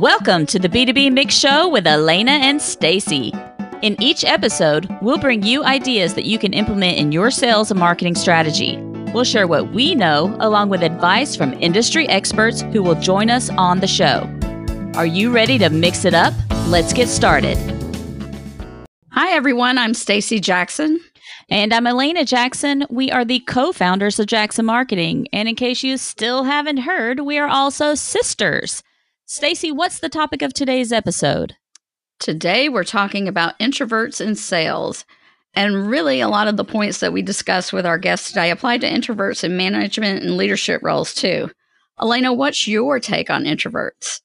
Welcome to the B2B Mix Show with Alanna and Stacy. In each episode, we'll bring you ideas that you can implement in your sales and marketing strategy. We'll share what we know along with advice from industry experts who will join us on the show. Are you ready to mix it up? Let's get started. Hi everyone, I'm Stacy Jackson. And I'm Alanna Jackson. We are the co founders of Jackson Marketing. And in case you still haven't heard, we are also sisters. Stacy, what's the topic of today's episode? Today we're talking about introverts in sales. And really, a lot of the points that we discuss with our guests today apply to introverts in management and leadership roles too. Alanna, what's your take on introverts?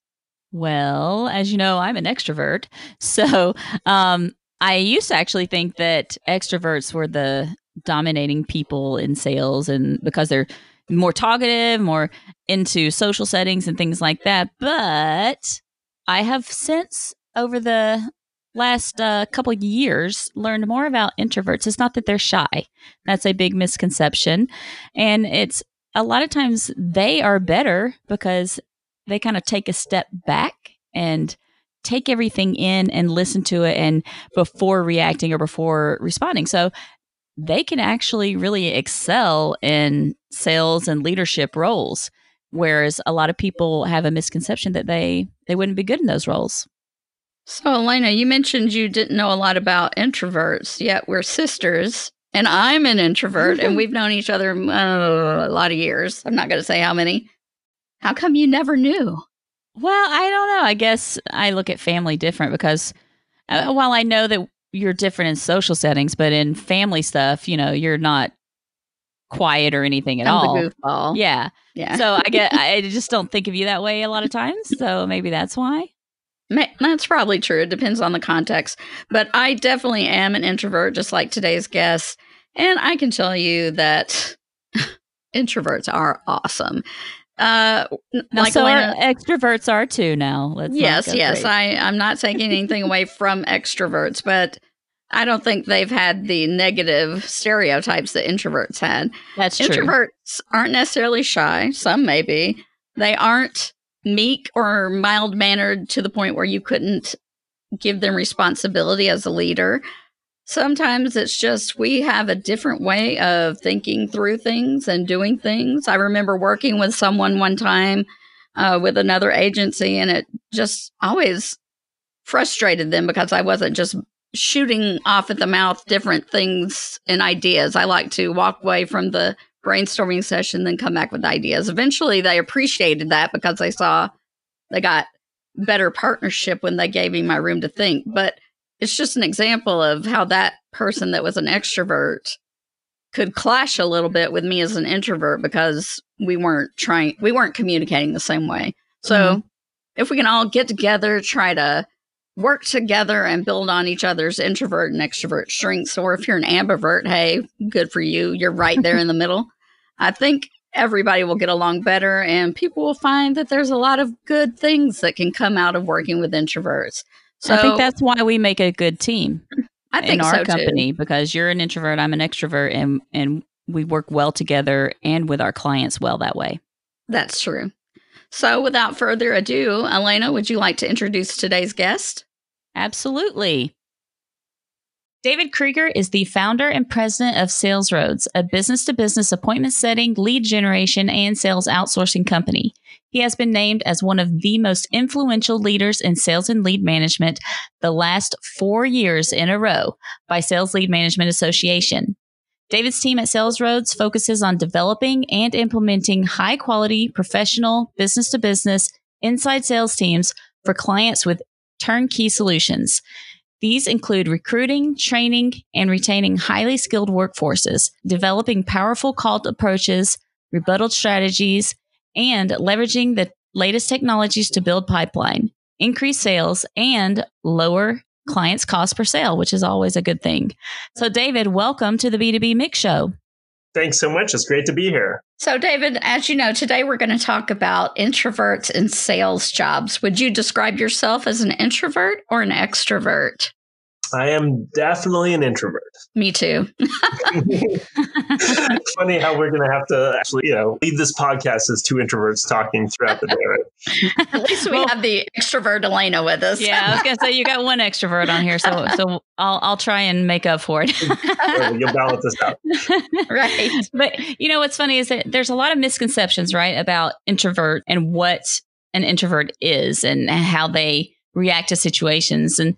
Well, as you know, I'm an extrovert. So um, I used to actually think that extroverts were the dominating people in sales and because they're more talkative, more into social settings and things like that. But I have since over the last uh, couple years learned more about introverts. It's not that they're shy. That's a big misconception. And it's a lot of times they are better because they kind of take a step back and take everything in and listen to it and before reacting or before responding. So they can actually really excel in sales and leadership roles whereas a lot of people have a misconception that they they wouldn't be good in those roles. So Alanna, you mentioned you didn't know a lot about introverts, yet we're sisters. And I'm an introvert, and we've known each other uh, a lot of years. I'm not going to say how many. How come you never knew? Well, I don't know. I guess I look at family different because uh, while I know that you're different in social settings, but in family stuff, you know, you're not quiet or anything at I'm all. Goofball. Yeah. Yeah. So I get I just don't think of you that way a lot of times. So maybe that's why. That's probably true. It depends on the context. But I definitely am an introvert, just like today's guest. And I can tell you that introverts are awesome. Uh, Now, like so Alanna- extroverts are too now. Let's yes, yes. I, I'm not taking anything away from extroverts, but I don't think they've had the negative stereotypes that introverts had. that's true. Introverts aren't necessarily shy. Some may be. They aren't meek or mild mannered to the point where you couldn't give them responsibility as a leader. Sometimes it's just we have a different way of thinking through things and doing things. I remember working with someone one time uh, with another agency, and it just always frustrated them because I wasn't just shooting off at the mouth different things and ideas. I like to walk away from the brainstorming session, then come back with ideas. Eventually, they appreciated that because they saw they got better partnership when they gave me my room to think. But it's just an example of how that person that was an extrovert could clash a little bit with me as an introvert because we weren't trying, we weren't communicating the same way. So mm-hmm. if we can all get together, try to work together and build on each other's introvert and extrovert strengths. Or if you're an ambivert, hey, good for you. You're right there in the middle. I think everybody will get along better and people will find that there's a lot of good things that can come out of working with introverts. So I think that's why we make a good team I think in our so company too. because you're an introvert, I'm an extrovert, and and we work well together and with our clients well that way. That's true. So without further ado, Alanna, would you like to introduce today's guest? Absolutely. David Kreiger is the founder and president of SalesRoads, a business to business appointment setting, lead generation, and sales outsourcing company. He has been named as one of the most influential leaders in sales and lead management the last four years in a row by Sales Lead Management Association. David's team at SalesRoads focuses on developing and implementing high quality, professional, business to business, inside sales teams for clients with turnkey solutions. These include recruiting, training, and retaining highly skilled workforces, developing powerful call approaches, rebuttal strategies, and leveraging the latest technologies to build pipeline, increase sales, and lower clients' cost per sale, which is always a good thing. So, David, welcome to the B2B Mix Show. Thanks so much. It's great to be here. So, David, as you know, today we're going to talk about introverts in sales jobs. Would you describe yourself as an introvert or an extrovert? I am definitely an introvert. Me too. it's funny how we're going to have to actually, you know, lead this podcast as two introverts talking throughout the day. Right? At least we well, have the extrovert Alanna with us. Yeah, I was going to say you got one extrovert on here, so so I'll I'll try and make up for it. You'll balance this out, right? But you know what's funny is that there's a lot of misconceptions, right, about introvert and what an introvert is and how they react to situations. And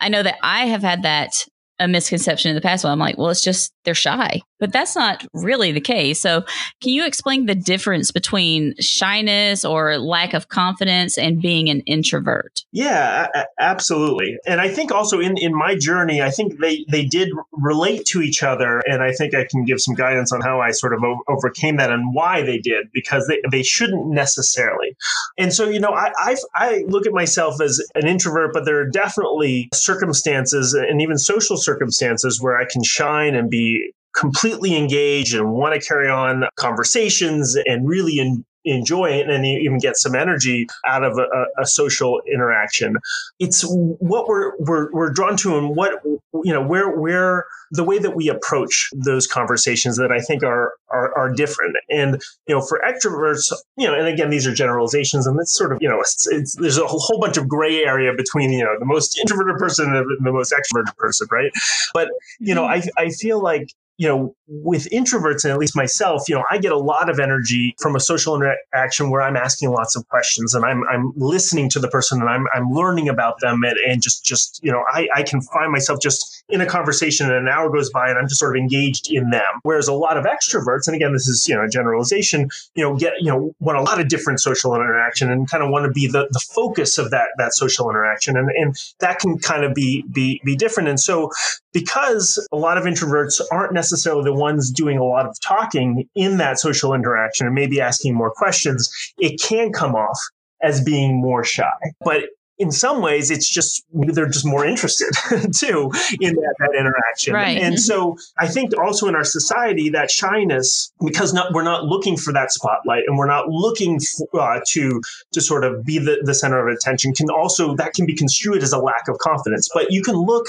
I know that I have had that a misconception in the past. Well, I'm like, well, it's just they're shy, but that's not really the case. So, can you explain the difference between shyness or lack of confidence and being an introvert? Yeah, absolutely. And I think also in, in my journey, I think they, they did relate to each other. And I think I can give some guidance on how I sort of o- overcame that and why they did, because they, they shouldn't necessarily. And so, you know, I, I've, I look at myself as an introvert, but there are definitely circumstances and even social circumstances where I can shine and be completely engaged and want to carry on conversations and really in, enjoy it and you even get some energy out of a, a, social interaction. It's what we're, we're, we're drawn to and what, you know, where, where the way that we approach those conversations that I think are, are, are different. And, you know, for extroverts, you know, and again, these are generalizations and it's sort of, you know, it's, it's, there's a whole bunch of gray area between, you know, the most introverted person and the most extroverted person, right? But, you know, mm-hmm. I, I feel like you know, with introverts and at least myself, you know, I get a lot of energy from a social interaction where I'm asking lots of questions and I'm, I'm listening to the person and I'm, I'm learning about them and, and just, just, you know, I, I can find myself just in a conversation and an hour goes by and I'm just sort of engaged in them. Whereas a lot of extroverts, and again, this is, you know, a generalization, you know, get, you know, want a lot of different social interaction and kind of want to be the, the focus of that, that social interaction. And, and that can kind of be, be, be different. And so because a lot of introverts aren't necessarily necessarily the ones doing a lot of talking in that social interaction and maybe asking more questions, it can come off as being more shy. But in some ways it's just they're just more interested too in that, that interaction right. and so i think also in our society that shyness because not, we're not looking for that spotlight and we're not looking for, uh, to to sort of be the, the center of attention can also that can be construed as a lack of confidence but you can look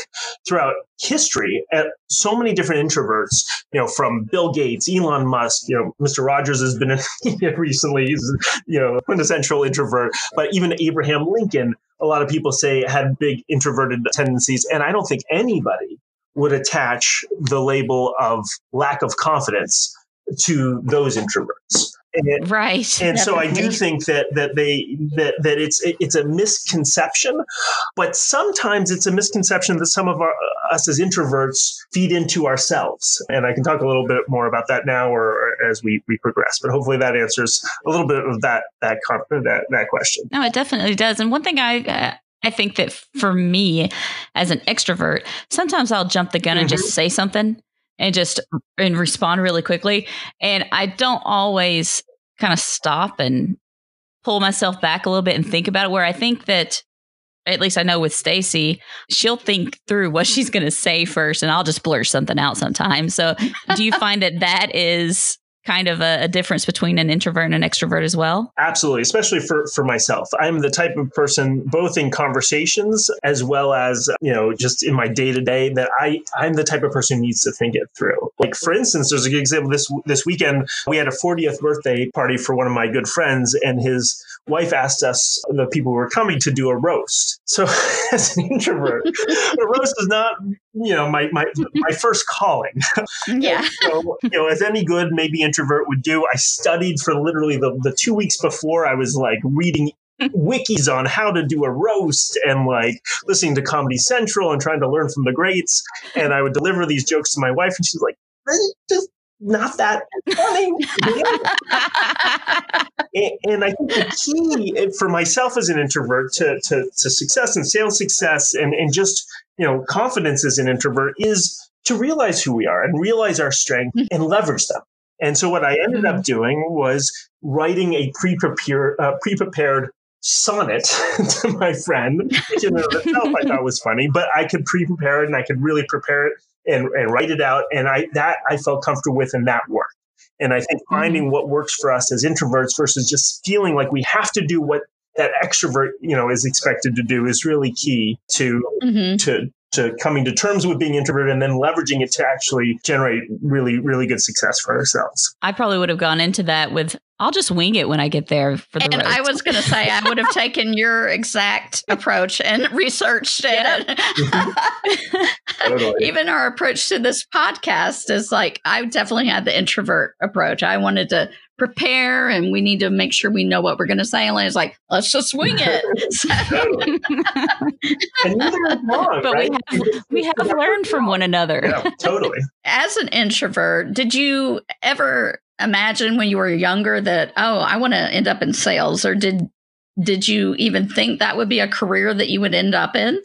throughout history at so many different introverts you know from bill gates elon musk you know mr rogers has been recently he's you know quintessential introvert but even abraham lincoln a lot of people say had big introverted tendencies. And I don't think anybody would attach the label of lack of confidence to those introverts. And, right. And so I do think that that they that that it's it's a misconception, but sometimes it's a misconception that some of our us as introverts feed into ourselves. And I can talk a little bit more about that now or, or as we, we progress. But hopefully that answers a little bit of that that that that question. No, it definitely does. And one thing I uh, I think that for me as an extrovert, sometimes I'll jump the gun mm-hmm. and just mm-hmm. say something and just and respond really quickly. And I don't always kind of stop and pull myself back a little bit and think about it. Where I think that at least I know with Stacy, she'll think through what she's going to say first, and I'll just blur something out sometimes. So, do you find that that is kind of a, a, difference between an introvert and an extrovert as well? Absolutely, especially for for myself. I'm the type of person, both in conversations as well as you know, just in my day to day, that I I'm the type of person who needs to think it through. Like for instance, there's a good example this this weekend. We had a 40th birthday party for one of my good friends, and his wife asked us, the people who were coming, to do a roast. So as an introvert, a roast is not you know my my my first calling. Yeah. so you know, as any good maybe introvert would do, I studied for literally the the two weeks before. I was like reading wikis on how to do a roast and like listening to Comedy Central and trying to learn from the greats. And I would deliver these jokes to my wife, and she's like, just not that funny. and, and, I think the key eh, for myself as an introvert to, to, to success and sales success and, and just, you know, confidence as an introvert is to realize who we are and realize our strength mm-hmm. and leverage them. And so what I ended up mm-hmm. doing was writing a pre-prepared, uh, pre-prepared sonnet to my friend, which in and of itself I thought was funny, but I could pre-prepare it and I could really prepare it and, and write it out. And I that I felt comfortable with and that worked. And I think finding mm-hmm. what works for us as introverts versus just feeling like we have to do what that extrovert, you know, is expected to do is really key to mm-hmm. to to coming to terms with being introverted and then leveraging it to actually generate really, really good success for ourselves. I probably would have gone into that with I'll just wing it when I get there for the And roast. I was going to say I would have taken your exact approach and researched it. Totally. Even our approach to this podcast is like I definitely had the introvert approach. I wanted to prepare and we need to make sure we know what we're going to say. And it's like, let's just swing it. So, Totally. And neither is wrong, but right? we have we have learned from one another. Yeah, totally. as an introvert, did you ever imagine when you were younger that oh, I want to end up in sales, or did did you even think that would be a career that you would end up in?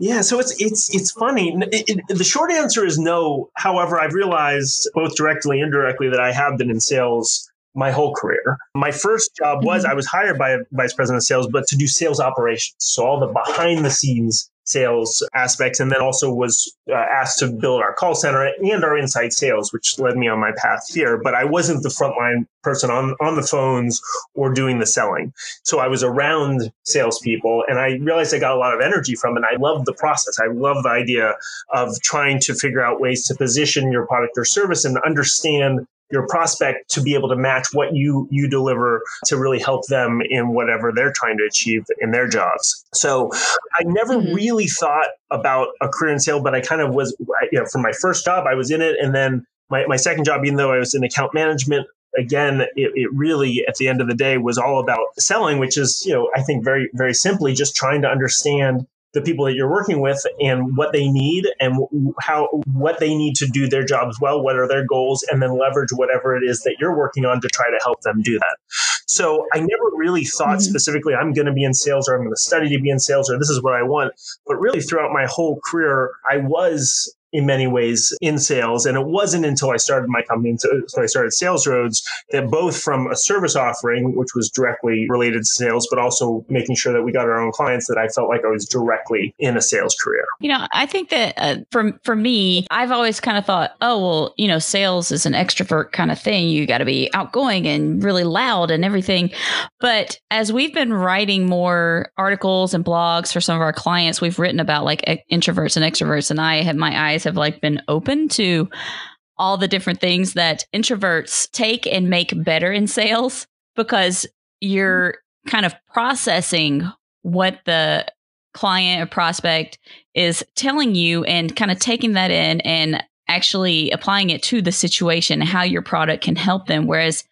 Yeah, so it's it's it's funny. It, it, the short answer is no. However, I've realized both directly and indirectly that I have been in sales my whole career. My first job was I was hired by a vice president of sales, but to do sales operations, so all the behind the scenes sales aspects, and then also was uh, asked to build our call center and our inside sales, which led me on my path here. But I wasn't the frontline person on on the phones or doing the selling. So I was around salespeople, and I realized I got a lot of energy from it. And I loved the process. I love the idea of trying to figure out ways to position your product or service and understand your prospect to be able to match what you you deliver to really help them in whatever they're trying to achieve in their jobs. So I never Mhm. really thought about a career in sales, but I kind of was, you know, for my first job, I was in it, and then my, my second job, even though I was in account management, again, it, it really at the end of the day was all about selling, which is, you know, I think very very simply just trying to understand the people that you're working with and what they need and how what they need to do their jobs well what are their goals and then leverage whatever it is that you're working on to try to help them do that so i never really thought Mhm. specifically i'm going to be in sales or i'm going to study to be in sales or this is what i want but really throughout my whole career i was in many ways in sales and it wasn't until i started my company so i started SalesRoads that both from a service offering which was directly related to sales but also making sure that we got our own clients that i felt like i was directly in a sales career You know, I think that uh, for for me, I've always kind of thought, oh well, you know, sales is an extrovert kind of thing. You got to be outgoing and really loud and everything. But as we've been writing more articles and blogs for some of our clients, we've written about like introverts and extroverts, and I have my eyes have like been open to all the different things that introverts take and make better in sales because you're mm-hmm. kind of processing what the client or prospect is telling you and kind of taking that in and actually applying it to the situation, how your product can help them. Whereas,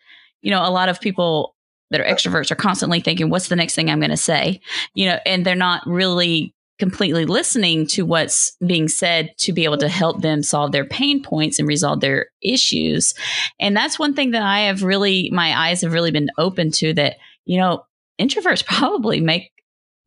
you know, a lot of people that are extroverts are constantly thinking, what's the next thing I'm going to say? You know, and they're not really completely listening to what's being said to be able to help them solve their pain points and resolve their issues. And that's one thing that I have really, my eyes have really been open to that, you know, introverts probably make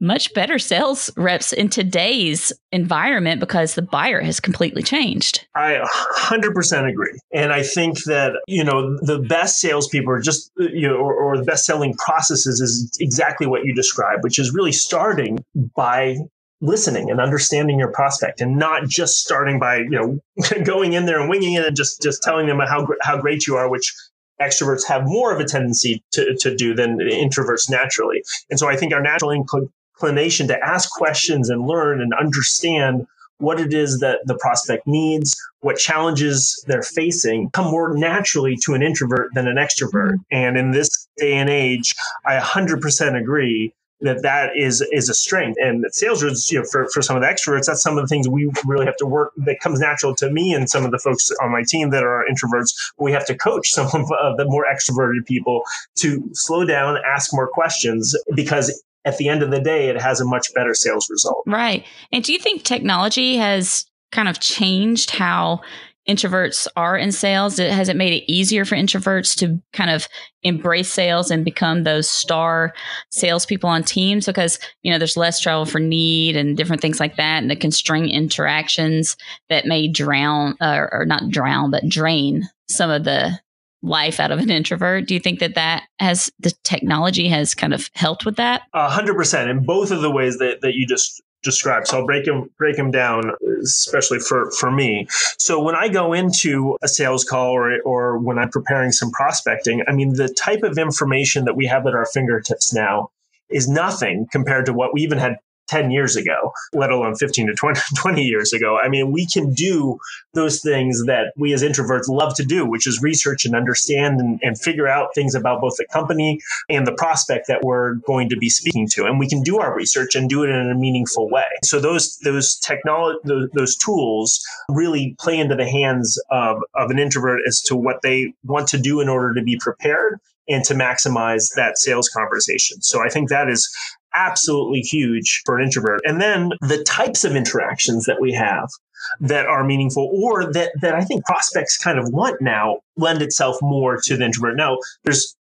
much better sales reps in today's environment because the buyer has completely changed. I 100% agree. And I think that, you know, the best salespeople are just, you know, or, or the best selling processes is exactly what you described, which is really starting by listening and understanding your prospect and not just starting by, you know, going in there and winging it and just, just telling them how, how great you are, which extroverts have more of a tendency to, to do than introverts naturally. And so I think our natural inclination to ask questions and learn and understand what it is that the prospect needs, what challenges they're facing, come more naturally to an introvert than an extrovert. Mm-hmm. And in this day and age, I 100% agree that that is is a strength. And sales you know, for, for some of the extroverts, that's some of the things we really have to work that comes natural to me and some of the folks on my team that are introverts. We have to coach some of the more extroverted people to slow down, ask more questions because at the end of the day, it has a much better sales result. Right. And do you think technology has kind of changed how introverts are in sales? Has it made it easier for introverts to kind of embrace sales and become those star salespeople on teams? Because, you know, there's less travel for need and different things like that, and the constrained interactions that may drown or not drown, but drain some of the life out of an introvert. Do you think that that has the technology has kind of helped with that? A hundred percent in both of the ways that, that you just described. So I'll break them break them down, especially for for me. So when I go into a sales call or or when I'm preparing some prospecting, I mean the type of information that we have at our fingertips now is nothing compared to what we even had 10 years ago, let alone 15 to 20, 20, years ago. I mean, we can do those things that we as introverts love to do, which is research and understand and, and figure out things about both the company and the prospect that we're going to be speaking to. And we can do our research and do it in a meaningful way. So those, those technology, those, those tools really play into the hands of, of an introvert as to what they want to do in order to be prepared and to maximize that sales conversation. So I think that is absolutely huge for an introvert. And then the types of interactions that we have that are meaningful or that, that I think prospects kind of want now lend itself more to the introvert. Now, there's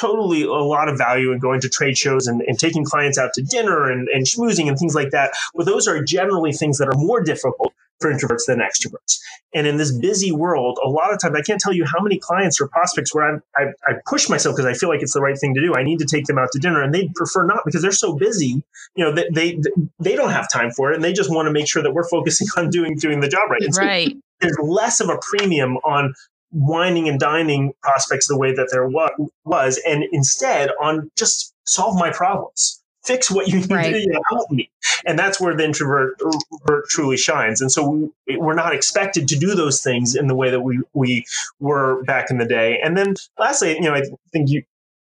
totally a lot of value in going to trade shows and, and taking clients out to dinner and, and schmoozing and things like that. But those are generally things that are more difficult for introverts than extroverts. And in this busy world, a lot of times I can't tell you how many clients or prospects where I'm, I, I push myself because I feel like it's the right thing to do. I need to take them out to dinner, and they prefer not because they're so busy. You know, they they, they don't have time for it, and they just want to make sure that we're focusing on doing doing the job right. And right. So there's less of a premium on wining and dining prospects the way that there was, and instead on just solve my problems fix what you need right. to do, help me. And that's where the introvert truly shines. And so we, we're not expected to do those things in the way that we, we were back in the day. And then lastly, you know, I think you,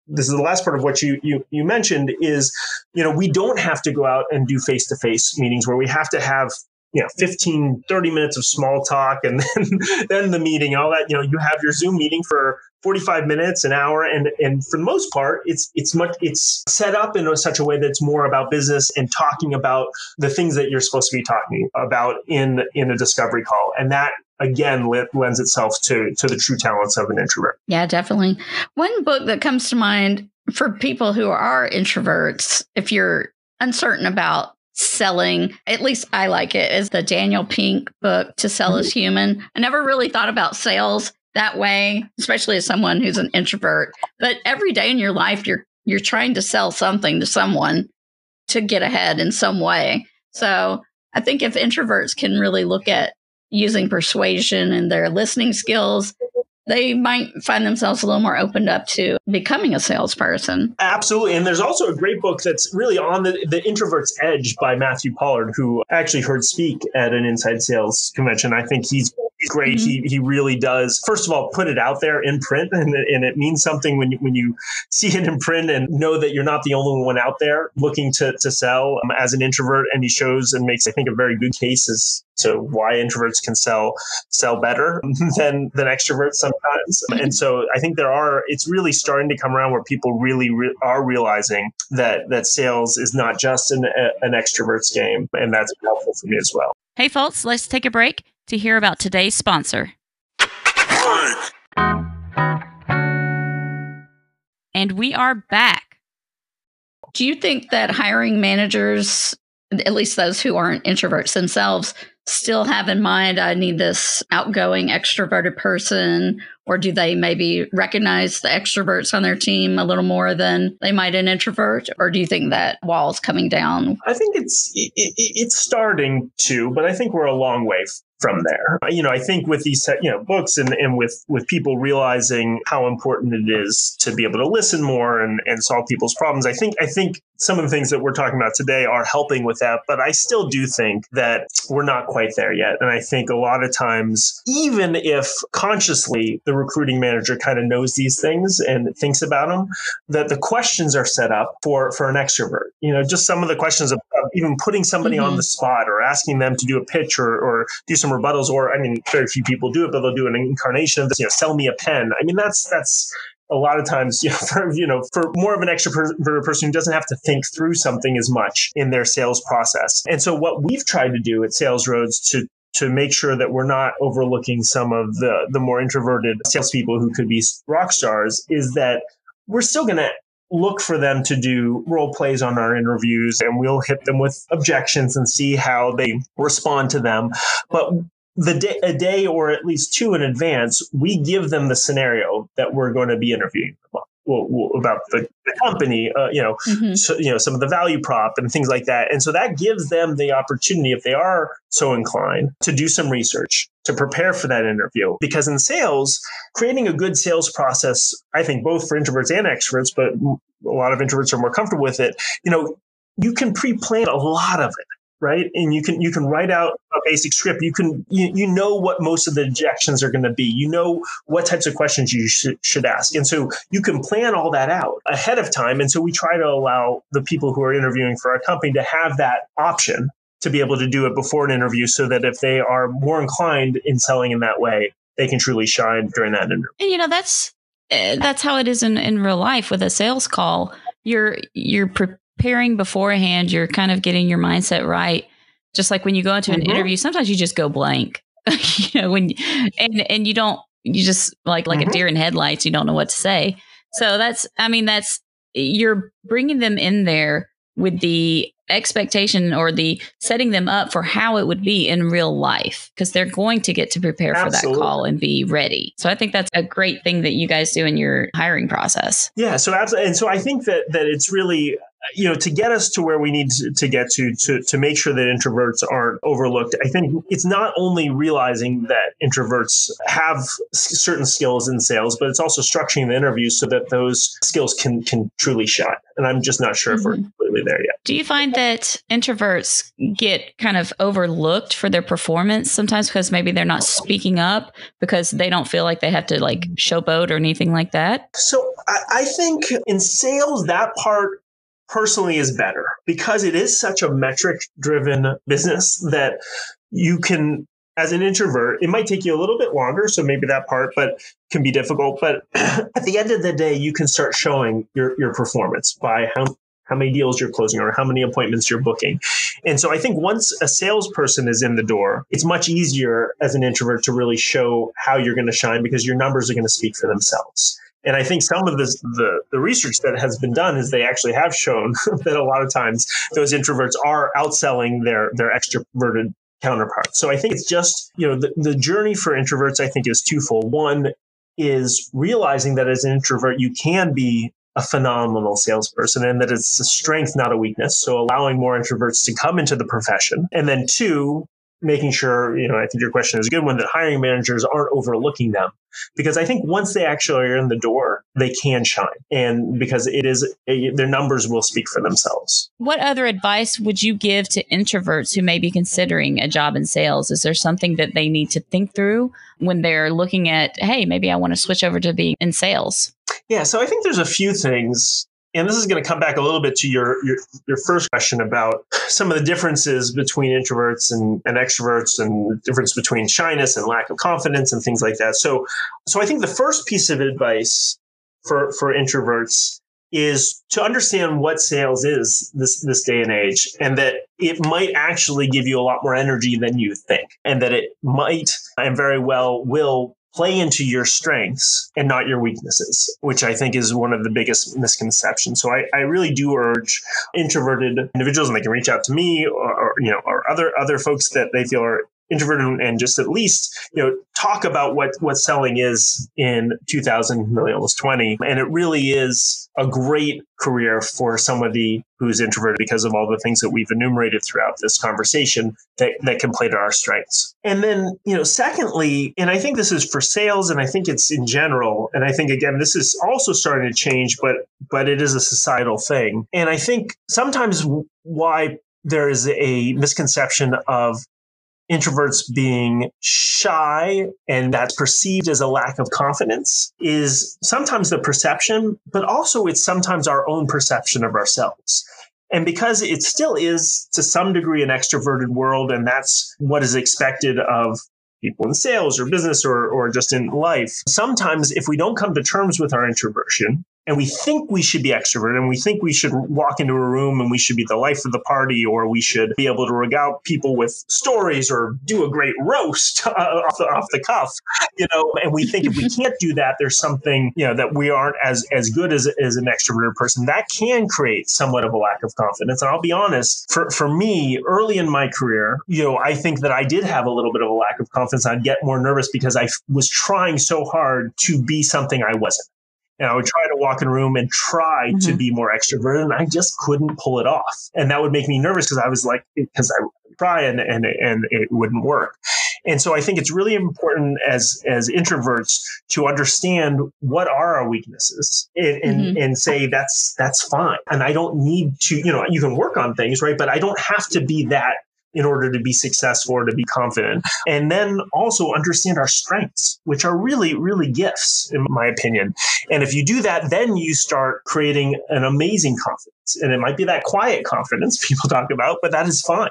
this is the last part of what you, you you mentioned is you know we don't have to go out and do face to face meetings where we have to have you know 15 30 minutes of small talk and then then the meeting all that you know you have your zoom meeting for 45 minutes, an hour, and and for the most part, it's it's much it's set up in such a way that it's more about business and talking about the things that you're supposed to be talking about in in a discovery call, and that again lends itself to to the true talents of an introvert. Yeah, definitely. One book that comes to mind for people who are introverts, if you're uncertain about selling, at least I like it, is the Daniel Pink book, To Sell mm-hmm. Human. I never really thought about sales that way, especially as someone who's an introvert. But every day in your life, you're you're trying to sell something to someone to get ahead in some way. So I think if introverts can really look at using persuasion and their listening skills they might find themselves a little more opened up to becoming a salesperson. Absolutely. And there's also a great book that's really on the, the introvert's edge by Matthew Pollard, who actually heard speak at an inside sales convention. I think he's great. Mm-hmm. He, he really does, first of all, put it out there in print. And, and it means something when you, when you see it in print and know that you're not the only one out there looking to, to sell um, as an introvert. And he shows and makes, I think, a very good case as to why introverts can sell sell better than than extroverts sometimes. And so I think there are it's really starting to come around where people really re- are realizing that that sales is not just an, a, an extrovert's game, and that's helpful for me as well. Hey, folks, let's take a break to hear about today's sponsor. And we are back. Do you think that hiring managers, at least those who aren't introverts themselves, still have in mind I need this outgoing extroverted person or do they maybe recognize the extroverts on their team a little more than they might an introvert or do you think that wall is coming down I think it's it, it's starting to but I think we're a long way from there. You know, I think with these you know books and, and with with people realizing how important it is to be able to listen more and, and solve people's problems, I think I think some of the things that we're talking about today are helping with that. But I still do think that we're not quite there yet. And I think a lot of times, even if consciously the recruiting manager kind of knows these things and thinks about them, that the questions are set up for for an extrovert. You know, just some of the questions of, of even putting somebody mm-hmm. on the spot or asking them to do a pitch or, or do some rebuttals, or I mean, very few people do it, but they'll do an incarnation of this. You know, sell me a pen. I mean, that's that's a lot of times, you know, for you know, for more of an extroverted person who doesn't have to think through something as much in their sales process. And so, what we've tried to do at SalesRoads to to make sure that we're not overlooking some of the the more introverted salespeople who could be rock stars is that we're still going to look for them to do role plays on our interviews and we'll hit them with objections and see how they respond to them. But the day, a day or at least two in advance, we give them the scenario that we're going to be interviewing them on well, well, about the, the company, uh, you know, mm-hmm. so, you know, some of the value prop and things like that. And so that gives them the opportunity, if they are so inclined, to do some research to prepare for that interview. Because in sales, creating a good sales process, I think both for introverts and extroverts, but a lot of introverts are more comfortable with it. You know, you can pre-plan a lot of it right? And you can you can write out a basic script. You can you, you know what most of the objections are going to be. You know what types of questions you should, should ask. And so you can plan all that out ahead of time. And so we try to allow the people who are interviewing for our company to have that option to be able to do it before an interview so that if they are more inclined in selling in that way they can truly shine during that interview. And you know that's uh, that's how it is in, in real life with a sales call. You're you're preparing beforehand you're kind of getting your mindset right just like when you go into an mm-hmm. interview sometimes you just go blank you know when and and you don't you just like like mm-hmm. a deer in headlights you don't know what to say so that's i mean that's you're bringing them in there with the expectation or the setting them up for how it would be in real life because they're going to get to prepare Absolutely. for that call and be ready. So I think that's a great thing that you guys do in your hiring process. Yeah, so absolutely. And so I think that that it's really you know, to get us to where we need to, get to, to, to make sure that introverts aren't overlooked, I think it's not only realizing that introverts have certain skills in sales, but it's also structuring the interviews so that those skills can, can truly shine. And I'm just not sure mm-hmm. if we're mm-hmm. completely there yet. Do you find that introverts get kind of overlooked for their performance sometimes because maybe they're not speaking up because they don't feel like they have to like showboat or anything like that? So I, I think in sales, that part personally is better because it is such a metric driven business that you can as an introvert it might take you a little bit longer so maybe that part but can be difficult but at the end of the day you can start showing your your performance by how how many deals you're closing or how many appointments you're booking. And so I think once a salesperson is in the door, it's much easier as an introvert to really show how you're going to shine because your numbers are going to speak for themselves. And I think some of this, the, the research that has been done is they actually have shown that a lot of times those introverts are outselling their, their extroverted counterparts. So I think it's just, you know, the, the journey for introverts, I think, is twofold. One is realizing that as an introvert, you can be a phenomenal salesperson and that it's a strength, not a weakness. So allowing more introverts to come into the profession. And then two, making sure, you know, I think your question is a good one that hiring managers aren't overlooking them because I think once they actually are in the door, they can shine. And because it is, a, their numbers will speak for themselves. What other advice would you give to introverts who may be considering a job in sales? Is there something that they need to think through when they're looking at, hey, maybe I want to switch over to being in sales? Yeah, so I think there's a few things and this is going to come back a little bit to your, your, your first question about some of the differences between introverts and, and extroverts and the difference between shyness and lack of confidence and things like that. So so I think the first piece of advice for for introverts is to understand what sales is this this day and age and that it might actually give you a lot more energy than you think and that it might and very well will play into your strengths and not your weaknesses, which I think is one of the biggest misconceptions. So I, I really do urge introverted individuals, and they can reach out to me or, or you know, or other other folks that they feel are introverted and just at least you know talk about what what selling is in 2000 really almost 20 and it really is a great career for somebody who's introverted because of all the things that we've enumerated throughout this conversation that, that can play to our strengths. And then you know secondly and i think this is for sales and i think it's in general and i think again this is also starting to change but but it is a societal thing. And i think sometimes why there is a misconception of introverts being shy and that's perceived as a lack of confidence is sometimes the perception, but also it's sometimes our own perception of ourselves. And because it still is to some degree an extroverted world, and that's what is expected of people in sales or business or, or just in life, sometimes if we don't come to terms with our introversion, and we think we should be extroverted and we think we should walk into a room and we should be the life of the party or we should be able to regale people with stories or do a great roast uh, off, the, off the cuff you know and we think if we can't do that there's something you know that we aren't as as good as, as an extroverted person. That can create somewhat of a lack of confidence and i'll be honest for, for me early in my career you know i think that i did have a little bit of a lack of confidence i'd get more nervous because i was trying so hard to be something i wasn't and I would try to walk in a room and try mm-hmm. to be more extroverted, and I just couldn't pull it off. And that would make me nervous because I was like, because I would try and, and, and it wouldn't work. And so I think it's really important as as introverts to understand what are our weaknesses and and, mm-hmm. and say that's that's fine. And I don't need to, you know, you can work on things, right? But I don't have to be that in order to be successful or to be confident. And then also understand our strengths, which are really, really gifts, in my opinion. And if you do that, then you start creating an amazing confidence. And it might be that quiet confidence people talk about, but that is fine.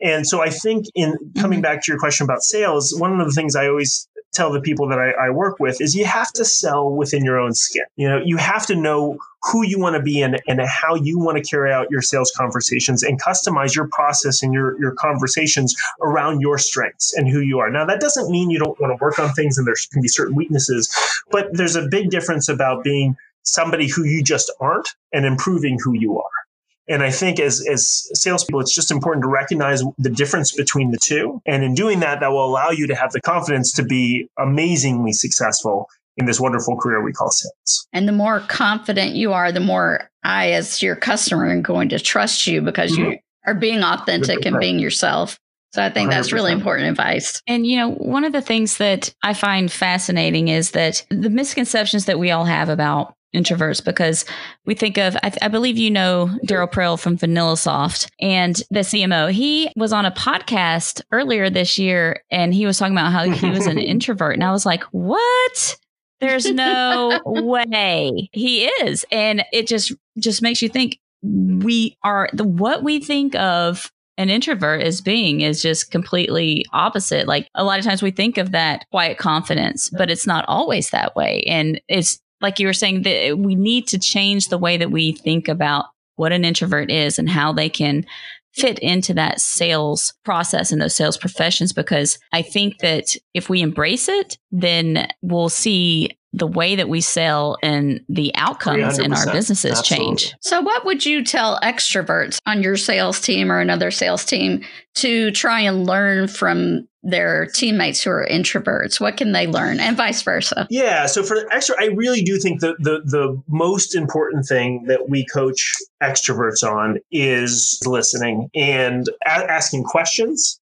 And so I think in coming mm-hmm. back to your question about sales, one of the things I always tell the people that I, I, work with is you have to sell within your own skin. You know, you have to know who you want to be and, and how you want to carry out your sales conversations and customize your process and your, your conversations around your strengths and who you are. Now, that doesn't mean you don't want to work on things and there can be certain weaknesses, but there's a big difference about being somebody who you just aren't and improving who you are. And I think as, as salespeople, it's just important to recognize the difference between the two. And in doing that, that will allow you to have the confidence to be amazingly successful in this wonderful career we call sales. And the more confident you are, the more I, as your customer, am going to trust you because mm-hmm. you are being authentic and being yourself. So I think 100%. that's really important advice. And you know, one of the things that I find fascinating is that the misconceptions that we all have about introverts because we think of I, I believe you know Daryl Praill from VanillaSoft and the CMO. He was on a podcast earlier this year and he was talking about how he was an introvert and I was like, "What?" There's no way he is. And it just just makes you think we are the what we think of an introvert as being is just completely opposite. Like a lot of times we think of that quiet confidence, but it's not always that way. And it's like you were saying that we need to change the way that we think about what an introvert is and how they can fit into that sales process and those sales professions because I think that if we embrace it, then we'll see the way that we sell and the outcomes in our businesses Absolutely. change. So, what would you tell extroverts on your sales team or another sales team to try and learn from their teammates who are introverts? What can they learn, and vice versa? Yeah. So, for the extra, I really do think that the the most important thing that we coach extroverts on is listening and a- asking questions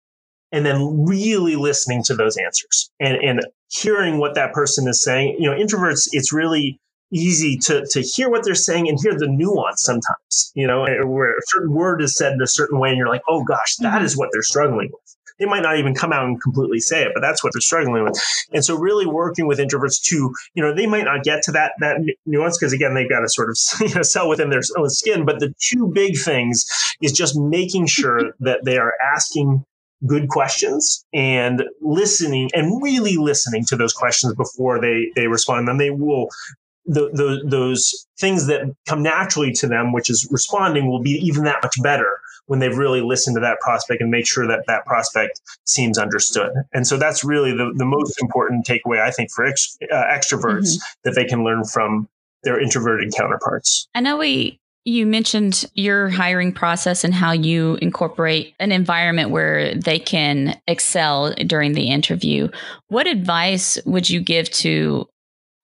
and then really listening to those answers and, and hearing what that person is saying. You know, introverts, it's really easy to, to hear what they're saying and hear the nuance sometimes, you know, where a certain word is said in a certain way and you're like, oh gosh, that mm-hmm. is what they're struggling with. They might not even come out and completely say it, but that's what they're struggling with. And so really working with introverts to, you know, they might not get to that, that nuance because again, they've got to sort of you know, sell within their own skin. But the two big things is just making sure that they are asking good questions and listening and really listening to those questions before they they respond then they will the, the, those things that come naturally to them which is responding will be even that much better when they've really listened to that prospect and make sure that that prospect seems understood. And so that's really the, the most important takeaway i think for ex, uh, extroverts mm-hmm. that they can learn from their introverted counterparts. I know we you mentioned your hiring process and how you incorporate an environment where they can excel during the interview. What advice would you give to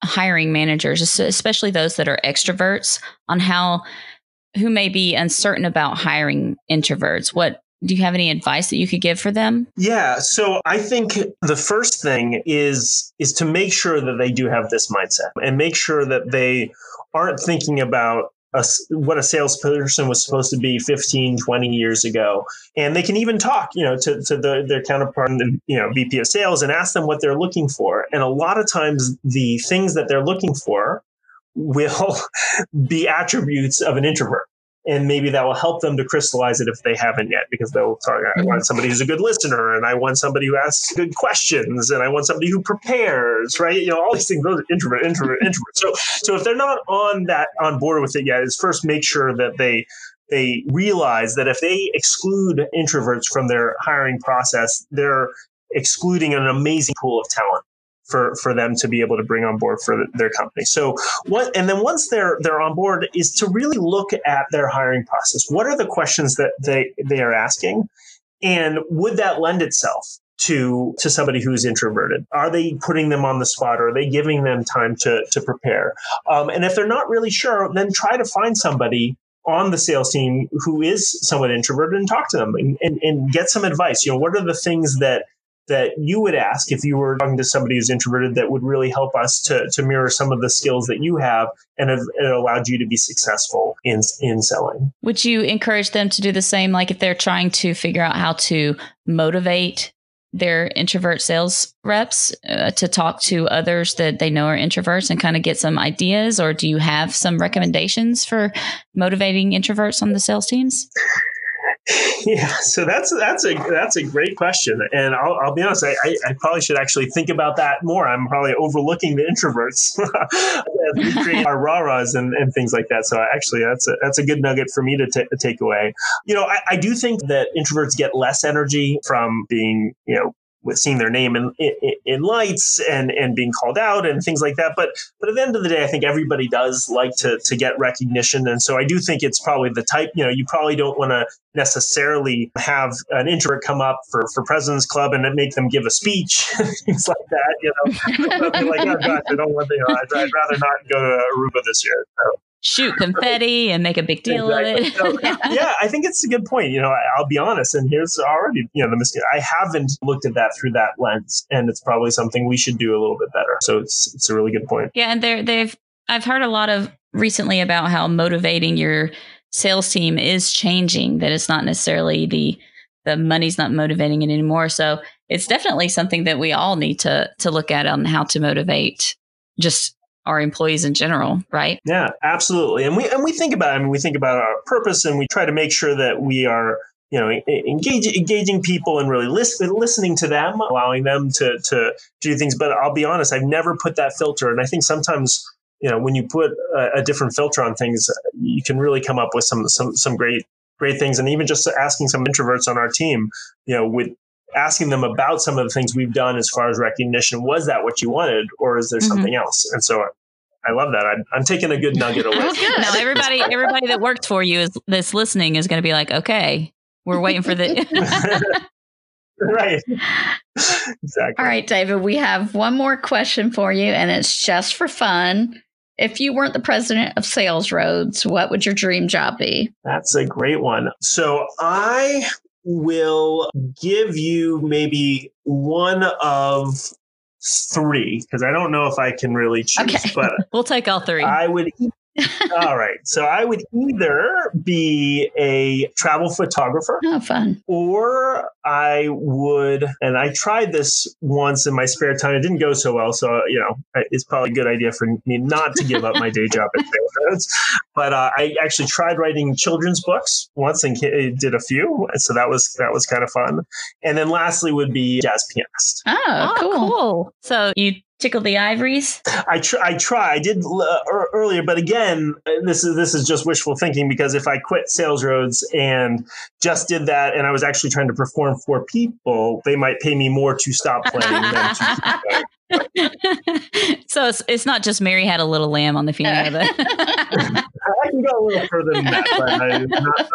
hiring managers, especially those that are extroverts, on how who may be uncertain about hiring introverts? What do you have any advice that you could give for them? Yeah, so I think the first thing is is to make sure that they do have this mindset and make sure that they aren't thinking about a, what a salesperson was supposed to be 15, 20 years ago. And they can even talk, you know, to, to the, their counterpart, in the, you know, VP of sales and ask them what they're looking for. And a lot of times the things that they're looking for will be attributes of an introvert and maybe that will help them to crystallize it if they haven't yet because they'll talk i want mm-hmm. somebody who's a good listener and i want somebody who asks good questions and i want somebody who prepares right? You know all these things those are introvert introvert introvert. So so if they're not on that on board with it yet is first make sure that they they realize that if they exclude introverts from their hiring process they're excluding an amazing pool of talent for for them to be able to bring on board for their company. So what and then once they're they're on board is to really look at their hiring process. What are the questions that they they are asking? And would that lend itself to to somebody who's introverted? Are they putting them on the spot? Or are they giving them time to to prepare? Um, and if they're not really sure, then try to find somebody on the sales team who is somewhat introverted and talk to them and, and, and get some advice. You know, what are the things that that you would ask if you were talking to somebody who's introverted that would really help us to, to mirror some of the skills that you have and have allowed you to be successful in in selling. Would you encourage them to do the same like if they're trying to figure out how to motivate their introvert sales reps uh, to talk to others that they know are introverts and kind of get some ideas or do you have some recommendations for motivating introverts on the sales teams yeah so that's that's a that's a great question and i'll, I'll be honest I, I, probably should actually think about that more. I'm probably overlooking the introverts we create our rah-rahs and, and things like that so actually that's a that's a good nugget for me to t- take away. You know I, I do think that introverts get less energy from being you know with seeing their name in, in, in, lights and, and being called out and things like that. But but at the end of the day, I think everybody does like to to get recognition, and so I do think it's probably the type. You know, you probably don't want to necessarily have an introvert come up for for President's Club and make them give a speech, things like that. You know, like oh gosh, I don't want. You know, I'd, I'd rather not go to Aruba this year. So shoot confetti and make a big deal exactly. of it. so, yeah, I think it's a good point. You know, I, will be honest, and here's already, you know, the mistake. I haven't looked at that through that lens, and it's probably something we should do a little bit better. So it's it's a really good point. Yeah, and they they've I've heard a lot of recently about how motivating your sales team is changing. That it's not necessarily the the money's not motivating it anymore. So it's definitely something that we all need to to look at on how to motivate just our employees in general, right? Yeah, absolutely. And we and we think about I mean we think about our purpose and we try to make sure that we are you know engage, engaging people and really listen, listening to them allowing them to to do things but i'll be honest i've never put that filter and i think sometimes you know when you put a, a different filter on things you can really come up with some some some great great things and even just asking some introverts on our team you know with asking them about some of the things we've done as far as recognition. Was that what you wanted, or is there mm-hmm. something else? And so I love that. I'm, I'm taking a good nugget away. now everybody, everybody that works for you is this listening is going to be like, okay, we're waiting for the. right. exactly. All right, David. We have one more question for you, and it's just for fun. If you weren't the president of SalesRoads, what would your dream job be? That's a great one. So I will give you maybe one of three because I don't know if I can really choose, okay. but we'll take all three. I would All right. So I would either be a travel photographer. Oh, fun. Or I would, and I tried this once in my spare time. It didn't go so well. So, you know, it's probably a good idea for me not to give up my day job at Sales But uh, I actually tried writing children's books once and did a few. So that was, that was kind of fun. And then lastly would be jazz pianist. Oh, oh cool. cool. So you tickle the ivories? I try. I try. I did uh, earlier, but again, this is this is just wishful thinking because if I quit SalesRoads and just did that, and I was actually trying to perform for people, they might pay me more to stop playing than to. so it's, it's not just Mary had a little lamb on the funeral it. I can go a little further than that, but I, not,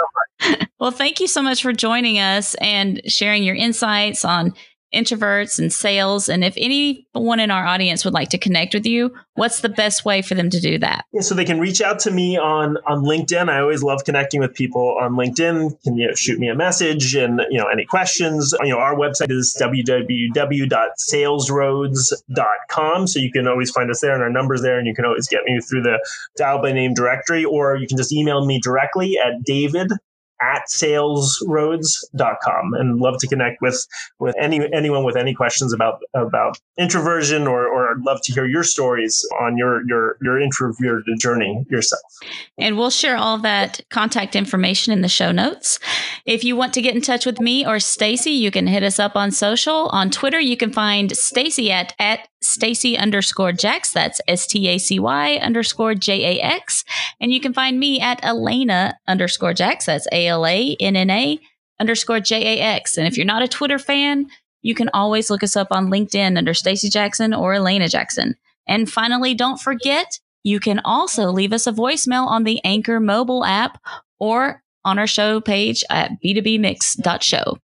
not Well, thank you so much for joining us and sharing your insights on introverts and sales. And if anyone in our audience would like to connect with you, what's the best way for them to do that? Yeah, so they can reach out to me on on LinkedIn. I always love connecting with people on LinkedIn. Can you know, shoot me a message and you know any questions? You know, our website is www.salesroads.com. So you can always find us there and our numbers there, and you can always get me through the dial by name directory, or you can just email me directly at david at salesroads.com and love to connect with with any anyone with any questions about about introversion or or love to hear your stories on your your your introvert journey yourself. And we'll share all that contact information in the show notes. If you want to get in touch with me or Stacy, you can hit us up on social. On Twitter, you can find Stacy at at Stacy underscore Jax. That's S T A C Y underscore J A X. And you can find me at Alanna underscore Jax. That's A L A N N A underscore J A X. And if you're not a Twitter fan, you can always look us up on LinkedIn under Stacy Jackson or Alanna Jackson. And finally, don't forget, you can also leave us a voicemail on the Anchor mobile app or on our show page at b2bmix.show.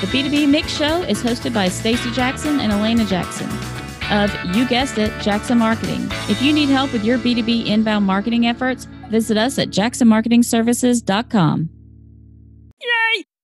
The B2B Mix Show is hosted by Stacy Jackson and Alanna Jackson of, you guessed it, Jackson Marketing. If you need help with your B2B inbound marketing efforts, visit us at jacksonmarketingservices.com.